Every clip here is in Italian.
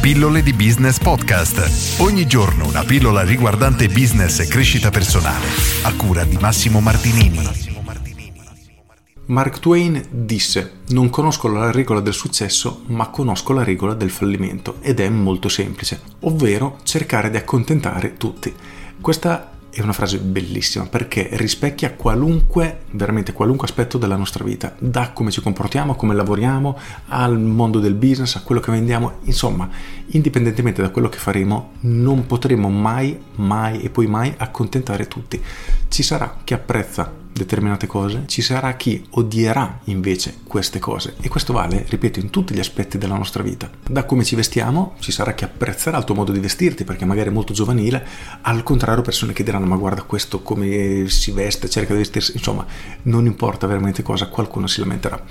Pillole di Business Podcast. Ogni giorno una pillola riguardante business e crescita personale. A cura di Massimo Martinini. Mark Twain disse: Non conosco la regola del successo, ma conosco la regola del fallimento ed è molto semplice, ovvero cercare di accontentare tutti. Questa è una frase bellissima perché rispecchia qualunque, veramente qualunque aspetto della nostra vita, da come ci comportiamo, come lavoriamo, al mondo del business, a quello che vendiamo, insomma, indipendentemente da quello che faremo, non potremo mai, mai e poi mai accontentare tutti. Ci sarà chi apprezza determinate cose, ci sarà chi odierà invece queste cose e questo vale, ripeto, in tutti gli aspetti della nostra vita. Da come ci vestiamo, ci sarà chi apprezzerà il tuo modo di vestirti perché magari è molto giovanile, al contrario persone che diranno ma guarda questo come si veste, cerca di vestirsi, insomma, non importa veramente cosa, qualcuno si lamenterà.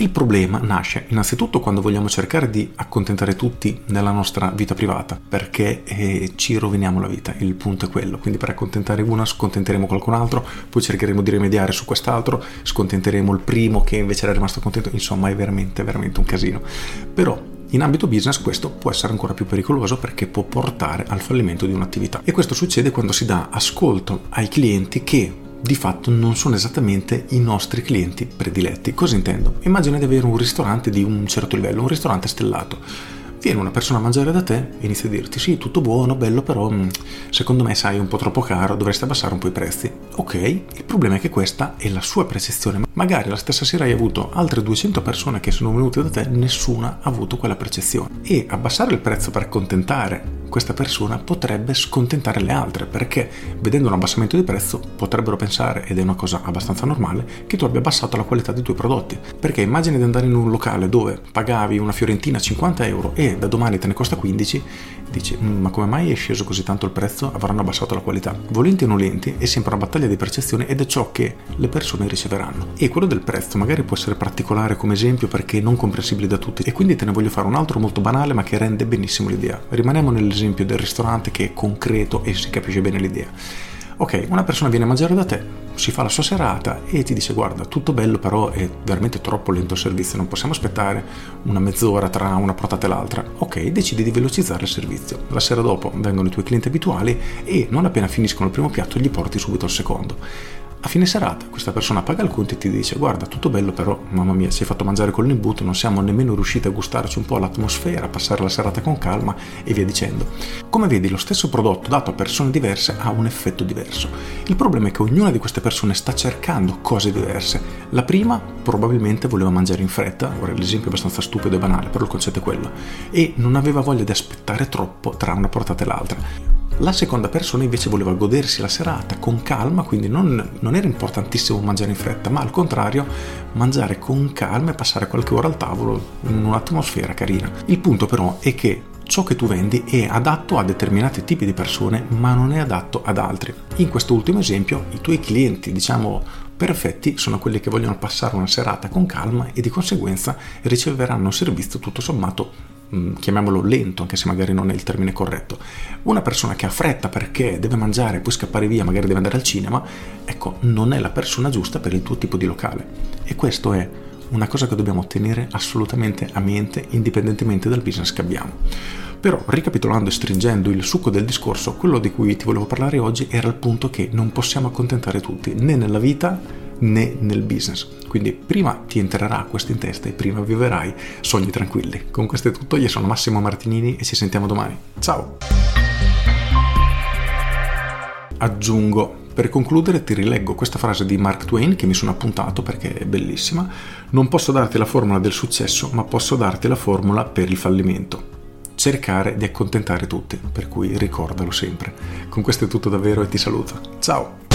Il problema nasce innanzitutto quando vogliamo cercare di accontentare tutti nella nostra vita privata, perché eh, ci roviniamo la vita, il punto è quello. Quindi per accontentare uno scontenteremo qualcun altro, poi cercheremo di rimediare su quest'altro, scontenteremo il primo che invece era rimasto contento, insomma è veramente, veramente un casino. Però in ambito business questo può essere ancora più pericoloso perché può portare al fallimento di un'attività. E questo succede quando si dà ascolto ai clienti che di fatto non sono esattamente i nostri clienti prediletti. Cosa intendo? Immagina di avere un ristorante di un certo livello, un ristorante stellato. Viene una persona a mangiare da te e inizia a dirti sì, tutto buono, bello, però mm, secondo me sai un po' troppo caro, dovresti abbassare un po' i prezzi. Ok, il problema è che questa è la sua percezione. Magari la stessa sera hai avuto altre 200 persone che sono venute da te, nessuna ha avuto quella percezione. E abbassare il prezzo per accontentare questa persona potrebbe scontentare le altre perché vedendo un abbassamento di prezzo potrebbero pensare, ed è una cosa abbastanza normale, che tu abbia abbassato la qualità dei tuoi prodotti. Perché immagini di andare in un locale dove pagavi una fiorentina 50 euro e da domani te ne costa 15, dici mm, ma come mai è sceso così tanto il prezzo? Avranno abbassato la qualità. Volenti o nolenti è sempre una battaglia di percezione ed è ciò che le persone riceveranno. E quello del prezzo magari può essere particolare come esempio perché non comprensibile da tutti e quindi te ne voglio fare un altro molto banale ma che rende benissimo l'idea. Rimaniamo nell'esempio del ristorante che è concreto e si capisce bene l'idea. Ok, una persona viene a mangiare da te, si fa la sua serata e ti dice guarda, tutto bello però è veramente troppo lento il servizio, non possiamo aspettare una mezz'ora tra una portata e l'altra. Ok, decidi di velocizzare il servizio. La sera dopo vengono i tuoi clienti abituali e non appena finiscono il primo piatto gli porti subito il secondo. A fine serata questa persona paga il conto e ti dice guarda tutto bello però mamma mia si è fatto mangiare con l'imbuto non siamo nemmeno riusciti a gustarci un po' l'atmosfera, passare la serata con calma e via dicendo. Come vedi lo stesso prodotto dato a persone diverse ha un effetto diverso. Il problema è che ognuna di queste persone sta cercando cose diverse. La prima probabilmente voleva mangiare in fretta, ora l'esempio è abbastanza stupido e banale però il concetto è quello, e non aveva voglia di aspettare troppo tra una portata e l'altra. La seconda persona invece voleva godersi la serata con calma, quindi non, non, era importantissimo mangiare in fretta, ma al contrario mangiare con calma e passare qualche ora al tavolo in un'atmosfera carina. Il punto però è che ciò che tu vendi è adatto a determinati tipi di persone, ma non è adatto ad altri. In questo ultimo esempio, i tuoi clienti, diciamo perfetti, sono quelli che vogliono passare una serata con calma e di conseguenza riceveranno un servizio tutto sommato Mm, chiamiamolo lento, anche se magari non è il termine corretto. Una persona che ha fretta perché deve mangiare, poi scappare via, magari deve andare al cinema, ecco, non è la persona giusta per il tuo tipo di locale. E questo è una cosa che dobbiamo tenere assolutamente a mente indipendentemente dal business che abbiamo. Però, ricapitolando e stringendo il succo del discorso, quello di cui ti volevo parlare oggi era il punto che non possiamo accontentare tutti, né nella vita né nel business. Quindi prima ti entrerà questo in testa e prima viverai sogni tranquilli. Con questo è tutto, io sono Massimo Martinini e ci sentiamo domani. Ciao! Aggiungo per concludere ti rileggo questa frase di Mark Twain che mi sono appuntato perché è bellissima. Non posso darti la formula del successo, ma posso darti la formula per il fallimento. Cercare di accontentare tutti, per cui ricordalo sempre. Con questo è tutto davvero e ti saluto. Ciao!